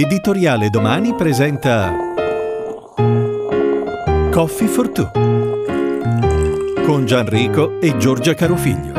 Editoriale Domani presenta Coffee for Two con Gianrico e Giorgia Carofiglio.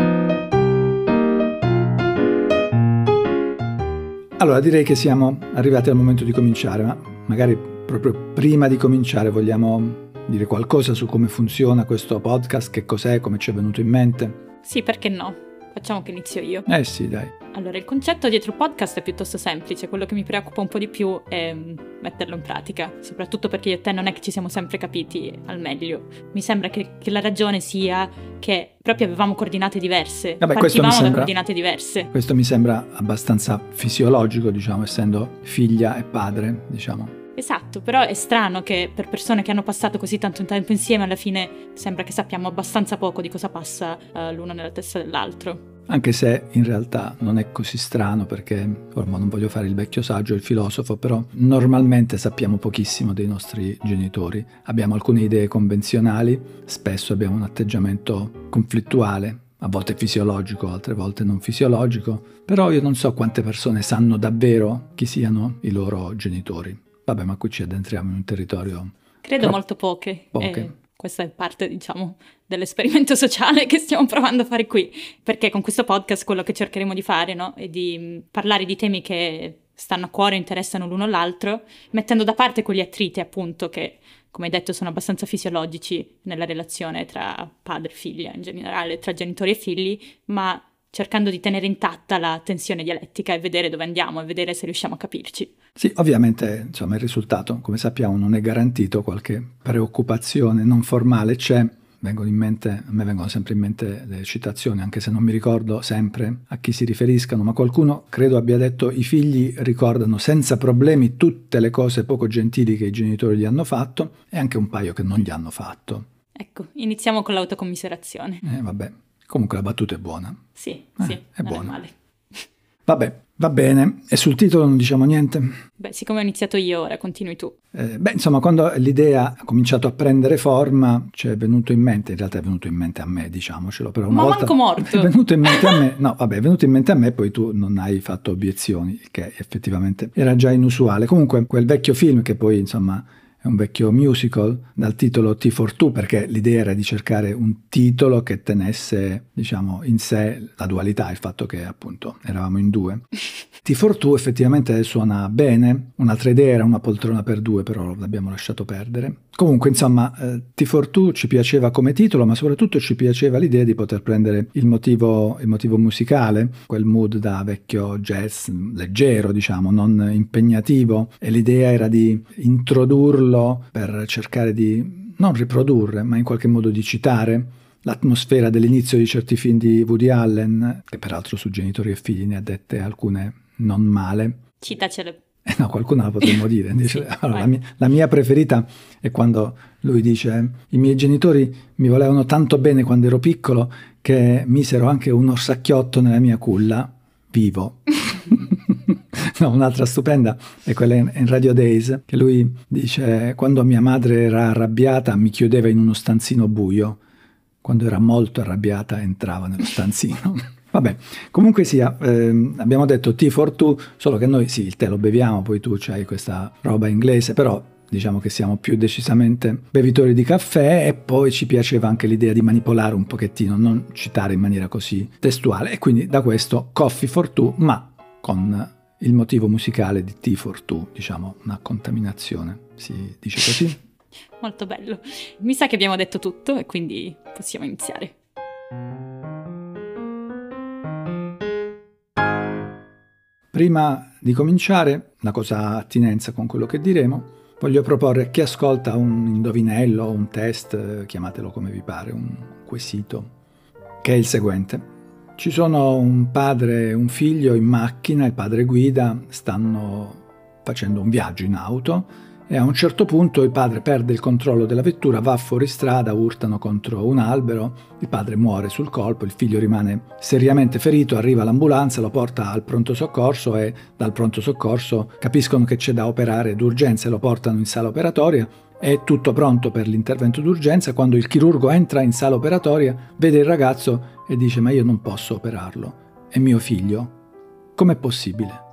Allora direi che siamo arrivati al momento di cominciare, ma magari proprio prima di cominciare vogliamo dire qualcosa su come funziona questo podcast, che cos'è, come ci è venuto in mente? Sì, perché no? Facciamo che inizio io. Eh sì, dai. Allora, il concetto dietro il podcast è piuttosto semplice, quello che mi preoccupa un po' di più è mm, metterlo in pratica, soprattutto perché io e te non è che ci siamo sempre capiti al meglio. Mi sembra che, che la ragione sia che proprio avevamo coordinate diverse, Vabbè, partivamo sembra, da coordinate diverse. Questo mi sembra abbastanza fisiologico, diciamo, essendo figlia e padre, diciamo. Esatto, però è strano che per persone che hanno passato così tanto tempo insieme alla fine sembra che sappiamo abbastanza poco di cosa passa uh, l'uno nella testa dell'altro. Anche se in realtà non è così strano perché, ormai non voglio fare il vecchio saggio, il filosofo, però normalmente sappiamo pochissimo dei nostri genitori. Abbiamo alcune idee convenzionali, spesso abbiamo un atteggiamento conflittuale, a volte fisiologico, altre volte non fisiologico, però io non so quante persone sanno davvero chi siano i loro genitori. Vabbè, ma qui ci addentriamo in un territorio... Credo Pro... molto poche. Poche. Eh, questa è parte, diciamo, dell'esperimento sociale che stiamo provando a fare qui, perché con questo podcast quello che cercheremo di fare no, è di mm, parlare di temi che stanno a cuore, interessano l'uno l'altro, mettendo da parte quegli attriti, appunto, che, come hai detto, sono abbastanza fisiologici nella relazione tra padre e figlia, in generale, tra genitori e figli, ma cercando di tenere intatta la tensione dialettica e vedere dove andiamo e vedere se riusciamo a capirci. Sì, ovviamente insomma, il risultato, come sappiamo, non è garantito, qualche preoccupazione non formale c'è. Vengono in mente, a me vengono sempre in mente le citazioni, anche se non mi ricordo sempre a chi si riferiscano, ma qualcuno credo abbia detto i figli ricordano senza problemi tutte le cose poco gentili che i genitori gli hanno fatto e anche un paio che non gli hanno fatto. Ecco, iniziamo con l'autocommiserazione. Eh, vabbè, comunque la battuta è buona. Sì, eh, sì, è buona. è. Vabbè, Va bene, e sul titolo non diciamo niente? Beh, siccome ho iniziato io, ora continui tu. Eh, beh, insomma, quando l'idea ha cominciato a prendere forma, ci è venuto in mente, in realtà è venuto in mente a me, diciamocelo, però una Ma volta manco morto! È venuto in mente a me, no, vabbè, è venuto in mente a me, poi tu non hai fatto obiezioni, il che effettivamente era già inusuale. Comunque, quel vecchio film che poi, insomma, è un vecchio musical dal titolo T for Two perché l'idea era di cercare un titolo che tenesse diciamo in sé la dualità, il fatto che appunto eravamo in due. T for Two effettivamente suona bene, un'altra idea era una poltrona per due però l'abbiamo lasciato perdere. Comunque insomma eh, T for Two ci piaceva come titolo ma soprattutto ci piaceva l'idea di poter prendere il motivo, il motivo musicale, quel mood da vecchio jazz leggero diciamo, non impegnativo e l'idea era di introdurlo per cercare di non riprodurre, ma in qualche modo di citare l'atmosfera dell'inizio di certi film di Woody Allen, che peraltro su genitori e figli ne ha dette alcune non male. Citacele. Eh no, qualcuna la potremmo dire. Dice, Sì, allora, la, mia, la mia preferita è quando lui dice: I miei genitori mi volevano tanto bene quando ero piccolo che misero anche un orsacchiotto nella mia culla, vivo. no, un'altra stupenda è quella in, in Radio Days, che lui dice: Quando mia madre era arrabbiata mi chiudeva in uno stanzino buio. Quando era molto arrabbiata entrava nello stanzino. Vabbè, comunque sia, ehm, abbiamo detto T for two, solo che noi sì, il tè lo beviamo, poi tu c'hai questa roba inglese, però diciamo che siamo più decisamente bevitori di caffè e poi ci piaceva anche l'idea di manipolare un pochettino, non citare in maniera così testuale e quindi da questo Coffee for two, ma con il motivo musicale di T for two, diciamo una contaminazione, si dice così? Molto bello. Mi sa che abbiamo detto tutto e quindi possiamo iniziare. Prima di cominciare, una cosa a attinenza con quello che diremo, voglio proporre a chi ascolta un indovinello, un test, chiamatelo come vi pare, un quesito, che è il seguente. Ci sono un padre e un figlio in macchina, il padre guida, stanno facendo un viaggio in auto e a un certo punto il padre perde il controllo della vettura, va fuori strada, urtano contro un albero, il padre muore sul colpo, il figlio rimane seriamente ferito, arriva l'ambulanza, lo porta al pronto soccorso e dal pronto soccorso capiscono che c'è da operare d'urgenza e lo portano in sala operatoria. È tutto pronto per l'intervento d'urgenza quando il chirurgo entra in sala operatoria, vede il ragazzo e dice ma io non posso operarlo, è mio figlio. Com'è possibile?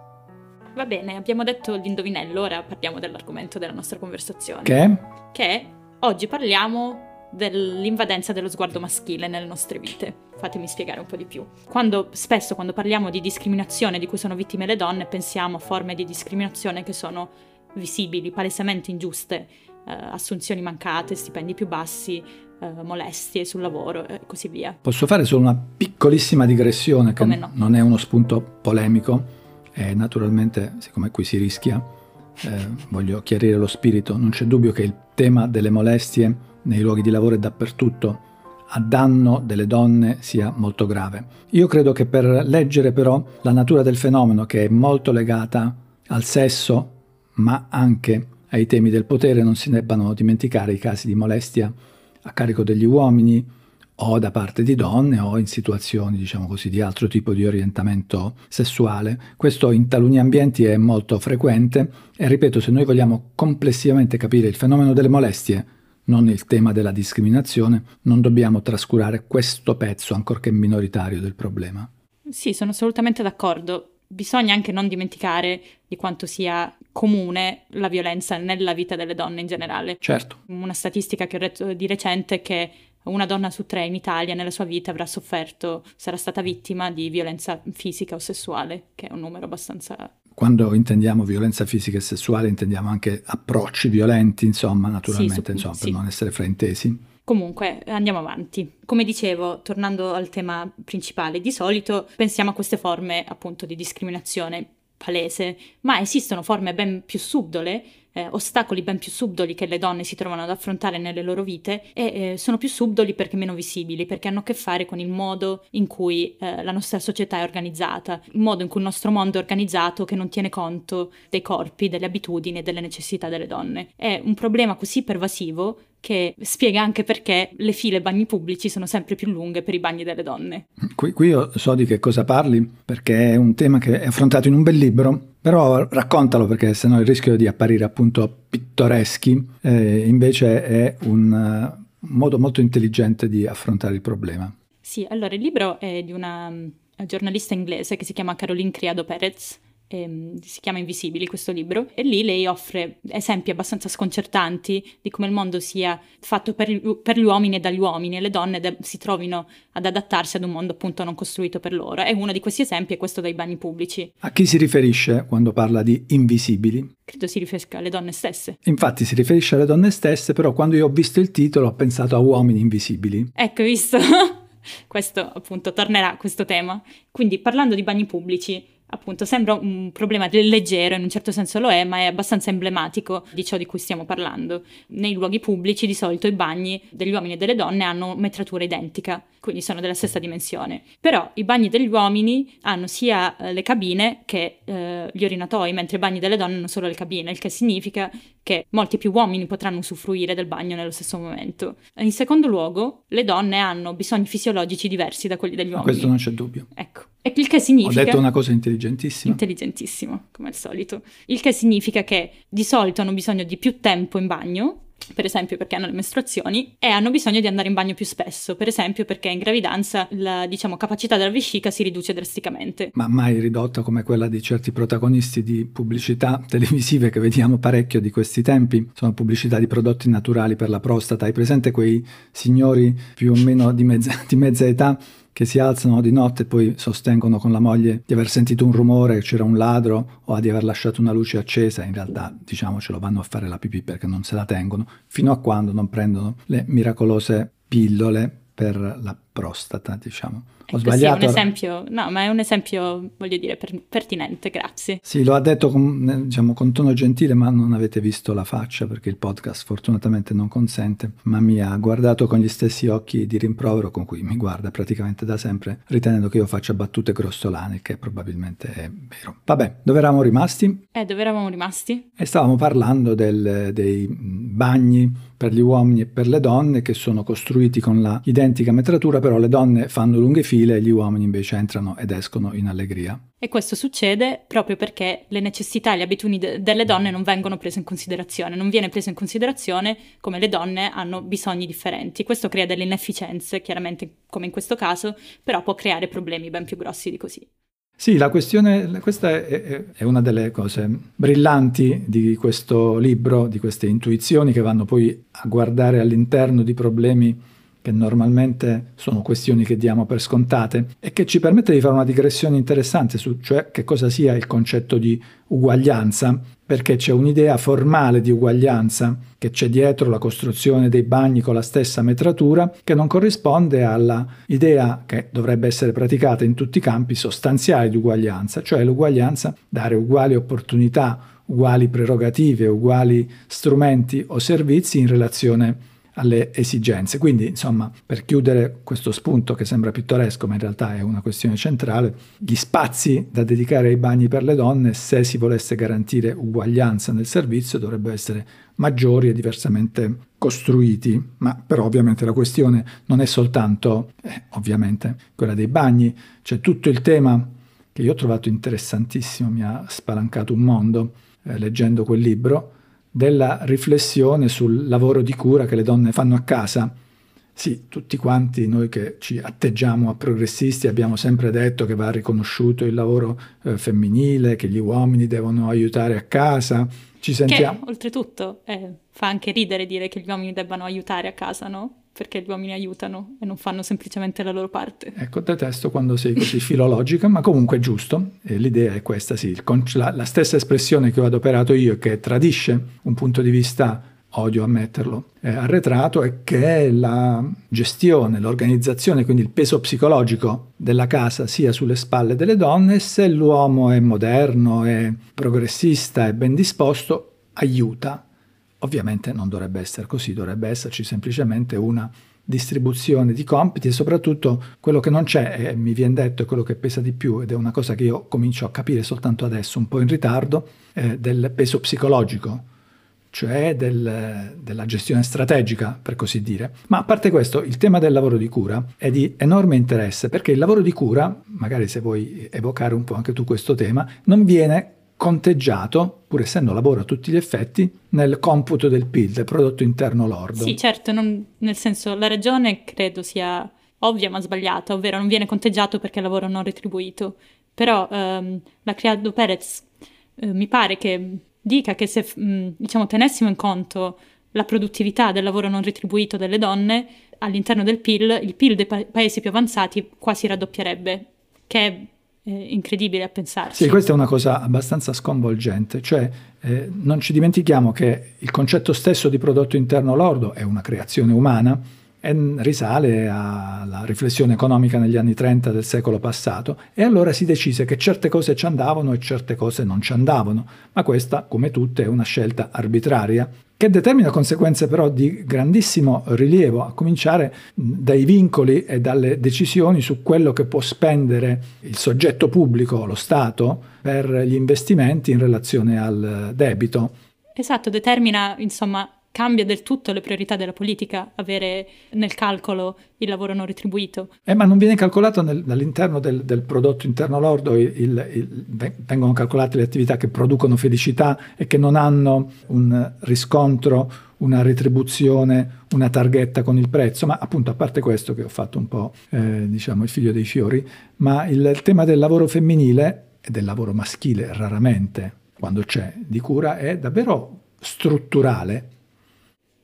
Va bene, abbiamo detto l'indovinello, ora parliamo dell'argomento della nostra conversazione. Che? Che oggi parliamo dell'invadenza dello sguardo maschile nelle nostre vite. Fatemi spiegare un po' di più. Quando, spesso quando parliamo di discriminazione di cui sono vittime le donne, pensiamo a forme di discriminazione che sono visibili, palesemente ingiuste, eh, assunzioni mancate, stipendi più bassi, eh, molestie sul lavoro e così via. Posso fare solo una piccolissima digressione che no? non è uno spunto polemico e naturalmente, siccome qui si rischia, eh, voglio chiarire lo spirito, non c'è dubbio che il tema delle molestie nei luoghi di lavoro e dappertutto a danno delle donne sia molto grave. Io credo che per leggere però la natura del fenomeno che è molto legata al sesso, ma anche ai temi del potere, non si debbano dimenticare i casi di molestia a carico degli uomini o da parte di donne o in situazioni, diciamo così, di altro tipo di orientamento sessuale. Questo in taluni ambienti è molto frequente e ripeto, se noi vogliamo complessivamente capire il fenomeno delle molestie, non il tema della discriminazione, non dobbiamo trascurare questo pezzo, ancorché minoritario, del problema. Sì, sono assolutamente d'accordo. Bisogna anche non dimenticare di quanto sia comune la violenza nella vita delle donne in generale. Certo, Una statistica che ho letto di recente è che una donna su tre in Italia nella sua vita avrà sofferto, sarà stata vittima di violenza fisica o sessuale, che è un numero abbastanza... quando intendiamo violenza fisica e sessuale intendiamo anche approcci violenti, insomma, naturalmente, su- insomma, sì. per non essere fraintesi. Comunque, andiamo avanti. Come dicevo, tornando al tema principale, di solito pensiamo a queste forme appunto di discriminazione palese, ma esistono forme ben più subdole, eh, ostacoli ben più subdoli che le donne si trovano ad affrontare nelle loro vite e eh, sono più subdoli perché meno visibili, perché hanno a che fare con il modo in cui eh, la nostra società è organizzata, il modo in cui il nostro mondo è organizzato che non tiene conto dei corpi, delle abitudini e delle necessità delle donne. È un problema così pervasivo che spiega anche perché le file bagni pubblici sono sempre più lunghe per i bagni delle donne. Qui, qui io so di che cosa parli perché è un tema che è affrontato in un bel libro, però raccontalo perché sennò il rischio di apparire appunto pittoreschi eh, invece è un eh, modo molto intelligente di affrontare il problema. Sì, allora il libro è di una mm, giornalista inglese che si chiama Caroline Criado Perez. Ehm, si chiama Invisibili questo libro e lì lei offre esempi abbastanza sconcertanti di come il mondo sia fatto per, gli- per gli uomini e dagli uomini e le donne de- si trovino ad adattarsi ad un mondo appunto non costruito per loro e uno di questi esempi è questo dei bagni pubblici A chi si riferisce quando parla di invisibili? credo si riferisca alle donne stesse Infatti si riferisce alle donne stesse, però quando io ho visto il titolo ho pensato a uomini invisibili. Ecco, visto? questo appunto tornerà questo tema. Quindi parlando di bagni pubblici, appunto sembra un problema leggero, in un certo senso lo è, ma è abbastanza emblematico di ciò di cui stiamo parlando. Nei luoghi pubblici di solito i bagni degli uomini e delle donne hanno metratura identica, quindi sono della stessa dimensione. Però i bagni degli uomini hanno sia eh, le cabine che eh, gli orinatoi, mentre i bagni delle donne hanno solo le cabine, il che significa che molti più uomini potranno usufruire del bagno nello stesso momento. In secondo luogo, le donne hanno bisogni fisiologici diversi da quelli degli Ma uomini. questo non c'è dubbio. Ecco. E il che Ho significa... detto una cosa intelligentissima. Intelligentissimo, come al solito. Il che significa che di solito hanno bisogno di più tempo in bagno, per esempio perché hanno le mestruazioni, e hanno bisogno di andare in bagno più spesso, per esempio perché in gravidanza la diciamo, capacità della vescica si riduce drasticamente. ma mai ridotta come quella di certi protagonisti di pubblicità televisive che vediamo parecchio di questi tempi. Sono pubblicità di prodotti naturali per la prostata. Hai presente quei signori più o meno di mezza, di mezza età che si alzano di notte e poi sostengono con la moglie di aver sentito un rumore, c'era un ladro o di aver lasciato una luce accesa, in realtà diciamocelo vanno a fare la pipì perché non se la tengono, fino a quando non prendono le miracolose pillole per la prostata, diciamo. Ho Ecco, sì, è sbagliato? un esempio, no, ma è un esempio, voglio dire, per- pertinente, grazie. Sì, lo ha detto con, eh, diciamo, con tono gentile, ma non avete visto la faccia perché il podcast fortunatamente non consente, ma mi ha guardato con gli stessi occhi di rimprovero con cui mi guarda praticamente da sempre, ritenendo che io faccia battute grossolane, che probabilmente è vero. Vabbè, dove eravamo rimasti? Eh, dove eravamo rimasti? E stavamo parlando del- dei bagni per gli uomini e per le donne che sono costruiti con la identica metratura, però le donne fanno lunghe file e gli uomini invece entrano ed escono in allegria. E questo succede proprio perché le necessità e le abitudini de- delle donne non vengono prese in considerazione, non viene preso in considerazione come le donne hanno bisogni differenti. Questo crea delle inefficienze, chiaramente come in questo caso, però può creare problemi ben più grossi di così. Sì, la questione, questa è, è, una delle cose brillanti di questo libro, di queste intuizioni che vanno poi a guardare all'interno di problemi che normalmente sono questioni che diamo per scontate e che ci permette di fare una digressione interessante su cioè che cosa sia il concetto di uguaglianza, perché c'è un'idea formale di uguaglianza che c'è dietro la costruzione dei bagni con la stessa metratura che non corrisponde alla idea che dovrebbe essere praticata in tutti i campi sostanziali di uguaglianza, cioè l'uguaglianza dare uguali opportunità, uguali prerogative, uguali strumenti o servizi in relazione alle esigenze. Quindi, insomma, per chiudere questo spunto che sembra pittoresco, ma in realtà è una questione centrale, gli spazi da dedicare ai bagni per le donne, se si volesse garantire uguaglianza nel servizio, dovrebbero essere maggiori e diversamente costruiti, ma però ovviamente la questione non è soltanto, eh, ovviamente, quella dei bagni, c'è tutto il tema che io ho trovato interessantissimo, mi ha spalancato un mondo eh, leggendo quel libro, della riflessione sul lavoro di cura che le donne fanno a casa. Sì, tutti quanti noi che ci atteggiamo a progressisti abbiamo sempre detto che va riconosciuto il lavoro eh, femminile, che gli uomini devono aiutare a casa. Ci sentiamo. Che oltretutto eh, fa anche ridere dire che gli uomini debbano aiutare a casa, no? Perché gli uomini aiutano e non fanno semplicemente la loro parte. Ecco, detesto quando sei così filologica, ma comunque è giusto. E l'idea è questa, sì, la, la, stessa espressione che ho adoperato io che tradisce un punto di vista, odio ammetterlo, eh, arretrato, è che la gestione, l'organizzazione, quindi il peso psicologico della casa sia sulle spalle delle donne, se l'uomo è moderno, è progressista, è ben disposto, aiuta Ovviamente non dovrebbe essere così, dovrebbe esserci semplicemente una distribuzione di compiti e soprattutto quello che non c'è, e mi viene detto, quello che pesa di più ed è una cosa che io comincio a capire soltanto adesso, un po' in ritardo, eh, del peso psicologico, cioè del, della gestione strategica, per così dire. Ma a parte questo, il tema del lavoro di cura è di enorme interesse perché il lavoro di cura, magari se vuoi evocare un po' anche tu questo tema, non viene conteggiato, pur essendo lavoro a tutti gli effetti, nel computo del PIL, del prodotto interno lordo. Sì, certo, non, nel senso la ragione credo sia ovvia ma sbagliata, ovvero non viene conteggiato perché è lavoro non retribuito. Però ehm, la Criado Perez eh, mi pare che dica che se mh, diciamo, tenessimo in conto la produttività del lavoro non retribuito delle donne all'interno del PIL, il PIL dei pa- paesi più avanzati quasi raddoppierebbe, che è incredibile a pensarci. Sì, questa è una cosa abbastanza sconvolgente, cioè eh, non ci dimentichiamo che il concetto stesso di prodotto interno lordo è una creazione umana risale alla riflessione economica negli anni 30 del secolo passato e allora si decise che certe cose ci andavano e certe cose non ci andavano, ma questa, come tutte, è una scelta arbitraria che determina conseguenze però di grandissimo rilievo, a cominciare dai vincoli e dalle decisioni su quello che può spendere il soggetto pubblico, lo Stato, per gli investimenti in relazione al debito. Esatto, determina insomma cambia del tutto le priorità della politica avere nel calcolo il lavoro non retribuito. Eh, ma non viene calcolato nel, all'interno del, del, prodotto interno lordo, il, il, il, vengono calcolate le attività che producono felicità e che non hanno un riscontro, una retribuzione, una targhetta con il prezzo, ma appunto a parte questo che ho fatto un po' eh, diciamo il figlio dei fiori, ma il tema del lavoro femminile e del lavoro maschile raramente, quando c'è di cura, è davvero strutturale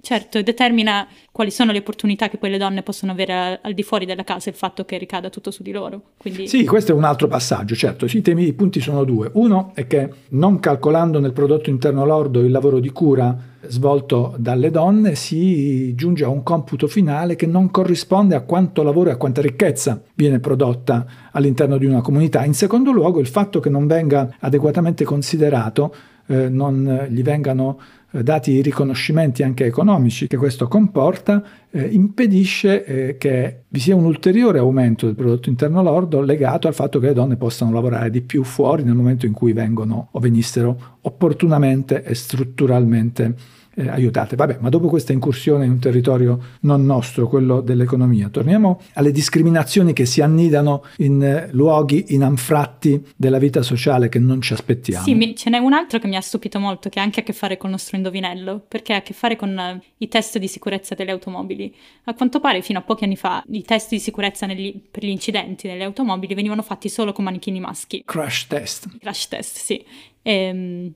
Certo, determina quali sono le opportunità che poi le donne possono avere al, di fuori della casa, il fatto che ricada tutto su di loro. Quindi... Sì, questo è un altro passaggio, certo. I temi, i punti sono due. Uno è che non calcolando nel prodotto interno lordo il lavoro di cura svolto dalle donne, si giunge a un computo finale che non corrisponde a quanto lavoro e a quanta ricchezza viene prodotta all'interno di una comunità. In secondo luogo, il fatto che non venga adeguatamente considerato, eh, non gli vengano dati i riconoscimenti anche economici che questo comporta, eh, impedisce eh, che vi sia un ulteriore aumento del prodotto interno lordo legato al fatto che le donne possano lavorare di più fuori nel momento in cui vengono o venissero opportunamente e strutturalmente eh, aiutate. Vabbè, ma dopo questa incursione in un territorio non nostro, quello dell'economia, torniamo alle discriminazioni che si annidano in eh, luoghi, in anfratti della vita sociale che non ci aspettiamo. Sì, mi, ce n'è un altro che mi ha stupito molto, che ha anche a che fare con il nostro indovinello, perché ha a che fare con uh, i test di sicurezza delle automobili. A quanto pare, fino a pochi anni fa, i test di sicurezza negli, per gli incidenti nelle automobili venivano fatti solo con manichini maschi. Crash test. Crash test, sì. E, ehm,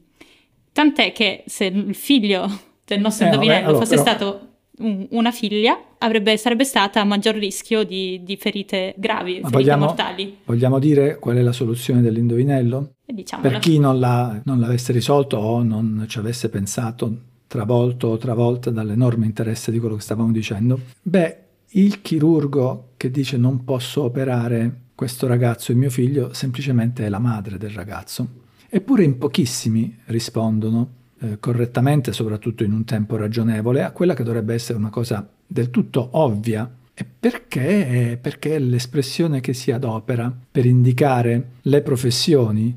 tant'è che se il figlio del nostro eh, indovinello vabbè, allora, fosse però... stato un, una figlia, avrebbe, sarebbe stata a maggior rischio di, di ferite gravi, Ma ferite vogliamo, mortali. Vogliamo dire qual è la soluzione dell'indovinello? Per chi non, la, non l'avesse risolto o non ci avesse pensato, travolto o travolta dall'enorme interesse di quello che stavamo dicendo, beh, il chirurgo che dice non posso operare questo ragazzo, il mio figlio, semplicemente è la madre del ragazzo. Eppure in pochissimi rispondono eh, correttamente, soprattutto in un tempo ragionevole, a quella che dovrebbe essere una cosa del tutto ovvia. E perché? Perché l'espressione che si adopera per indicare le professioni,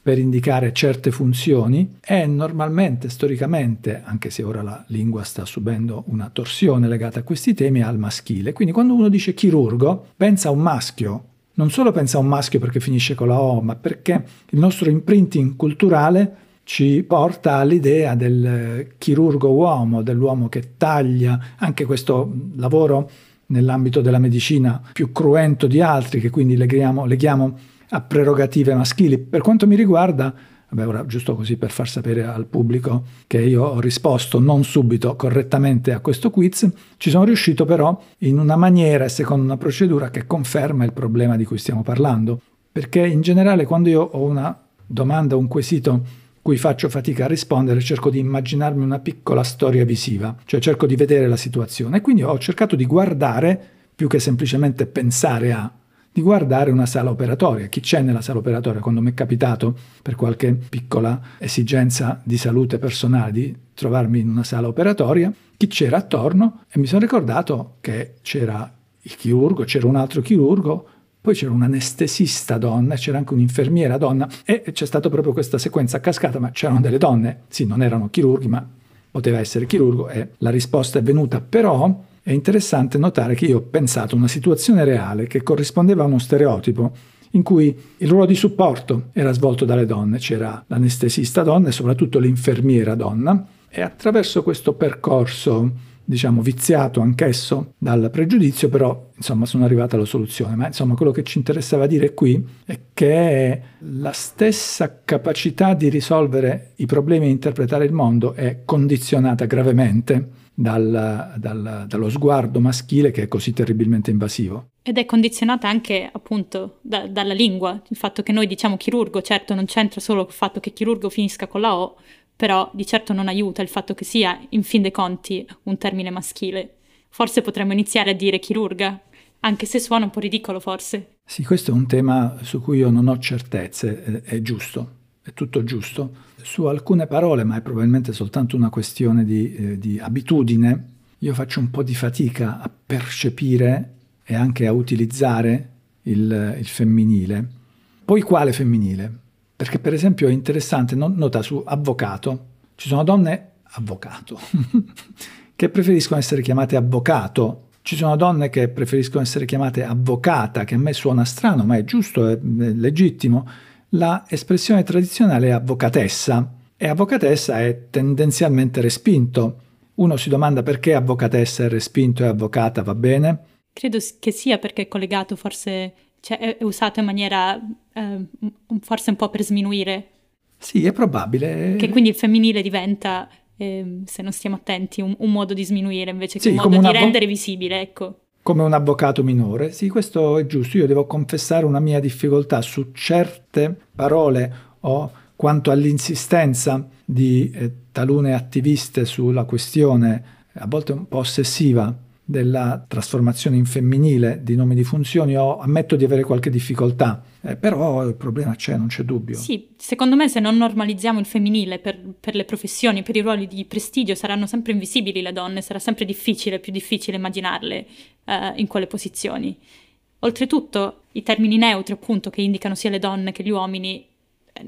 per indicare certe funzioni, è normalmente, storicamente, anche se ora la lingua sta subendo una torsione legata a questi temi, al maschile. Quindi quando uno dice chirurgo, pensa a un maschio, non solo pensa a un maschio perché finisce con la O, ma perché il nostro imprinting culturale ci porta all'idea del chirurgo uomo, dell'uomo che taglia, anche questo lavoro nell'ambito della medicina più cruento di altri, che quindi leghiamo, leghiamo a prerogative maschili. Per quanto mi riguarda, Vabbè, ora giusto così per far sapere al pubblico che io ho risposto non subito correttamente a questo quiz, ci sono riuscito però in una maniera e secondo una procedura che conferma il problema di cui stiamo parlando. Perché in generale quando io ho una domanda, un quesito cui faccio fatica a rispondere, cerco di immaginarmi una piccola storia visiva, cioè cerco di vedere la situazione. Quindi ho cercato di guardare, più che semplicemente pensare a, di guardare una sala operatoria. Chi c'è nella sala operatoria? Quando mi è capitato, per qualche piccola esigenza di salute personale, di trovarmi in una sala operatoria, chi c'era attorno e mi sono ricordato che c'era il chirurgo, c'era un altro chirurgo, poi c'era un anestesista donna, c'era anche un'infermiera donna e c'è stata proprio questa sequenza a cascata, ma c'erano delle donne, sì, non erano chirurghi, ma poteva essere chirurgo e la risposta è venuta, però è interessante notare che io ho pensato a una situazione reale che corrispondeva a uno stereotipo in cui il ruolo di supporto era svolto dalle donne, c'era l'anestesista donna e soprattutto l'infermiera donna e attraverso questo percorso diciamo viziato anch'esso dal pregiudizio, però insomma sono arrivato alla soluzione. Ma insomma quello che ci interessava dire qui è che la stessa capacità di risolvere i problemi e interpretare il mondo è condizionata gravemente dal, dal, dallo sguardo maschile che è così terribilmente invasivo. Ed è condizionata anche appunto da, dalla lingua, il fatto che noi diciamo chirurgo, certo non c'entra solo il fatto che chirurgo finisca con la O, però di certo non aiuta il fatto che sia, in fin dei conti, un termine maschile. Forse potremmo iniziare a dire chirurga, anche se suona un po' ridicolo forse. Sì, questo è un tema su cui io non ho certezze, è, è giusto, è tutto giusto su alcune parole, ma è probabilmente soltanto una questione di, eh, di abitudine, io faccio un po' di fatica a percepire e anche a utilizzare il, il femminile. Poi quale femminile? Perché per esempio è interessante, nota su avvocato, ci sono donne avvocato che preferiscono essere chiamate avvocato, ci sono donne che preferiscono essere chiamate avvocata, che a me suona strano, ma è giusto, è, è legittimo la espressione tradizionale è avvocatessa e avvocatessa è tendenzialmente respinto. Uno si domanda perché avvocatessa è respinto e avvocata va bene? Credo che sia perché è collegato, forse cioè, è usato in maniera eh, forse un po' per sminuire. Sì, è probabile. Che quindi il femminile diventa, eh, se non stiamo attenti, un, un, modo di sminuire invece che sì, un modo di avvo- rendere visibile, ecco come un avvocato minore. Sì, questo è giusto. Io devo confessare una mia difficoltà su certe parole o quanto all'insistenza di eh, talune attiviste sulla questione, a volte un po' ossessiva, della trasformazione in femminile di nomi di funzioni o ammetto di avere qualche difficoltà, eh, però il problema c'è, non c'è dubbio. Sì, secondo me se non normalizziamo il femminile per, per, le professioni, per i ruoli di prestigio, saranno sempre invisibili le donne, sarà sempre difficile, più difficile immaginarle eh, in quelle posizioni. Oltretutto, i termini neutri, appunto, che indicano sia le donne che gli uomini,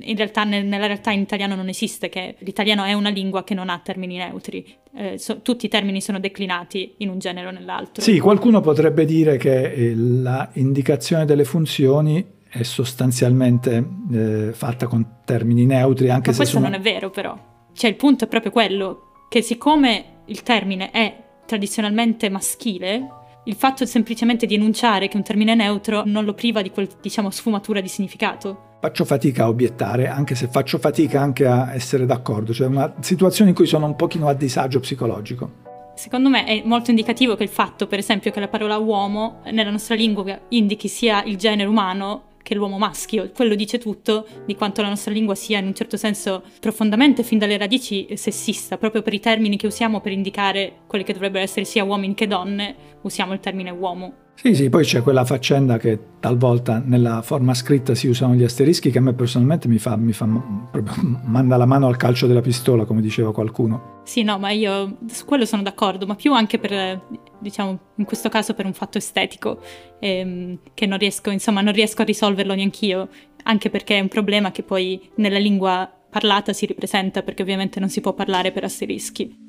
in realtà nella realtà in italiano non esiste, che l'italiano è una lingua che non ha termini neutri, eh, so, tutti i termini sono declinati in un genere o nell'altro. Sì, qualcuno potrebbe dire che eh, la indicazione delle funzioni è sostanzialmente eh, fatta con termini neutri, anche Ma se questo sono... non è vero però, cioè il punto è proprio quello, che siccome il termine è tradizionalmente maschile, il fatto semplicemente di enunciare che un termine è neutro non lo priva di quel, diciamo, sfumatura di significato. Faccio fatica a obiettare, anche se faccio fatica anche a essere d'accordo, cioè una situazione in cui sono un pochino a disagio psicologico. Secondo me è molto indicativo che il fatto, per esempio, che la parola uomo nella nostra lingua indichi sia il genere umano che l'uomo maschio. Quello dice tutto di quanto la nostra lingua sia in un certo senso profondamente fin dalle radici sessista, proprio per i termini che usiamo per indicare quelli che dovrebbero essere sia uomini che donne, usiamo il termine uomo. Sì, sì, poi c'è quella faccenda che talvolta nella forma scritta si usano gli asterischi che a me personalmente mi fa, mi fa proprio manda la mano al calcio della pistola, come diceva qualcuno. Sì, no, ma io su quello sono d'accordo, ma più anche per, diciamo, in questo caso per un fatto estetico, ehm, che non riesco, insomma, non riesco a risolverlo neanch'io, anche perché è un problema che poi nella lingua parlata si ripresenta, perché ovviamente non si può parlare per asterischi.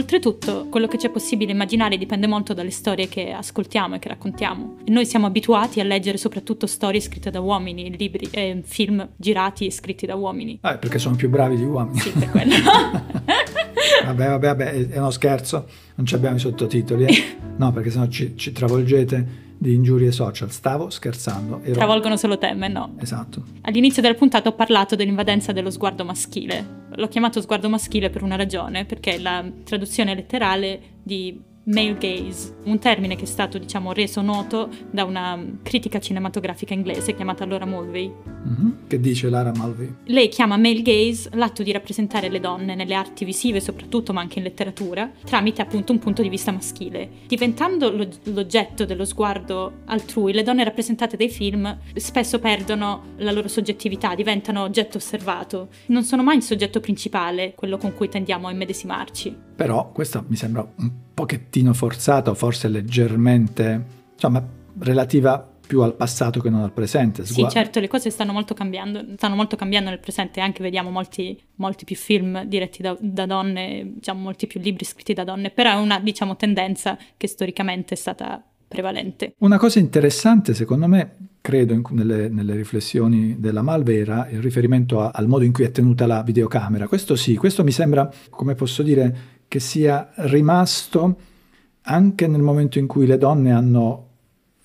Oltretutto, quello che c'è possibile immaginare dipende molto dalle storie che ascoltiamo e che raccontiamo. E noi siamo abituati a leggere soprattutto storie scritte da uomini, libri e eh, film girati e scritti da uomini. Ah, perché sono più bravi di uomini. Sì, per quello. vabbè, vabbè, vabbè, è uno scherzo, non ci abbiamo i sottotitoli. Eh? No, perché sennò ci, ci travolgete di ingiurie social. Stavo scherzando. Ero... Travolgono solo te, ma no. Esatto. All'inizio della puntata ho parlato dell'invadenza dello sguardo maschile. L'ho chiamato sguardo maschile per una ragione, perché la traduzione letterale di male gaze, un termine che è stato diciamo reso noto da una critica cinematografica inglese chiamata Laura Mulvey. Mm-hmm. Che dice Lara Mulvey? Lei chiama male gaze l'atto di rappresentare le donne nelle arti visive soprattutto ma anche in letteratura tramite appunto un punto di vista maschile. Diventando lo- l'oggetto dello sguardo altrui, le donne rappresentate dai film spesso perdono la loro soggettività, diventano oggetto osservato, non sono mai il soggetto principale, quello con cui tendiamo a immedesimarci. Però questo mi sembra un pochettino forzato, forse leggermente, insomma, relativa più al passato che non al presente. Sgu- sì, certo, le cose stanno molto cambiando, stanno molto cambiando nel presente, anche vediamo molti, molti più film diretti da, da, donne, diciamo molti più libri scritti da donne, però è una, diciamo, tendenza che storicamente è stata prevalente. Una cosa interessante, secondo me, credo in, nelle, nelle, riflessioni della Malvera, il riferimento a, al modo in cui è tenuta la videocamera. Questo sì, questo mi sembra, come posso dire, che sia rimasto anche nel momento in cui le donne hanno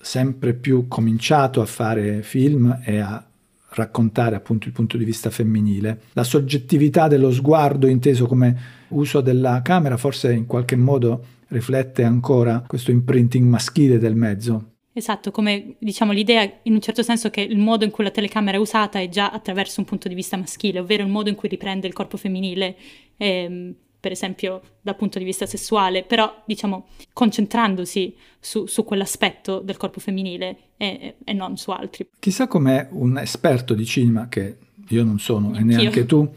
sempre più cominciato a fare film e a raccontare appunto il punto di vista femminile. La soggettività dello sguardo inteso come uso della camera forse in qualche modo riflette ancora questo imprinting maschile del mezzo. Esatto, come diciamo l'idea in un certo senso che il modo in cui la telecamera è usata è già attraverso un punto di vista maschile, ovvero il modo in cui riprende il corpo femminile. E, per esempio dal punto di vista sessuale, però diciamo concentrandosi su, su quell'aspetto del corpo femminile e, e, non su altri. Chissà com'è un esperto di cinema, che io non sono e neanche tu,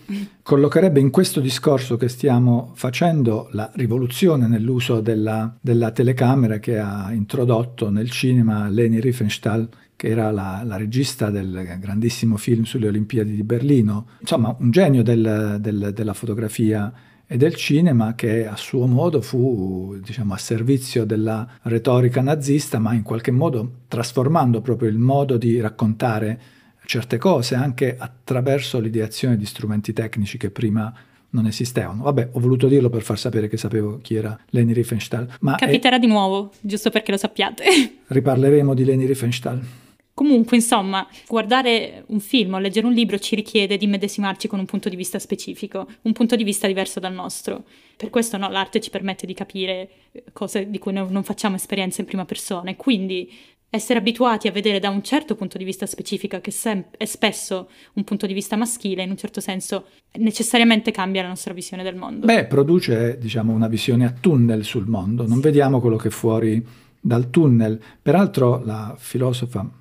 collocherebbe in questo discorso che stiamo facendo la rivoluzione nell'uso della, della telecamera che ha introdotto nel cinema Leni Riefenstahl che era la, la, regista del grandissimo film sulle Olimpiadi di Berlino, insomma un genio del, del, della fotografia e del cinema che a suo modo fu diciamo, a servizio della retorica nazista, ma in qualche modo trasformando proprio il modo di raccontare certe cose anche attraverso l'ideazione di strumenti tecnici che prima non esistevano. Vabbè, ho voluto dirlo per far sapere che sapevo chi era Leni Riefenstahl. Ma Capiterà è... di nuovo, giusto perché lo sappiate. Riparleremo di Leni Riefenstahl. Comunque, insomma, guardare un film o leggere un libro ci richiede di medesimarci con un punto di vista specifico, un punto di vista diverso dal nostro. Per questo no, l'arte ci permette di capire eh, cose di cui non facciamo esperienza in prima persona e quindi essere abituati a vedere da un certo punto di vista specifico, che è spesso un punto di vista maschile, in un certo senso necessariamente cambia la nostra visione del mondo. Beh, produce, diciamo, una visione a tunnel sul mondo, non vediamo quello che è fuori dal tunnel. Peraltro la filosofa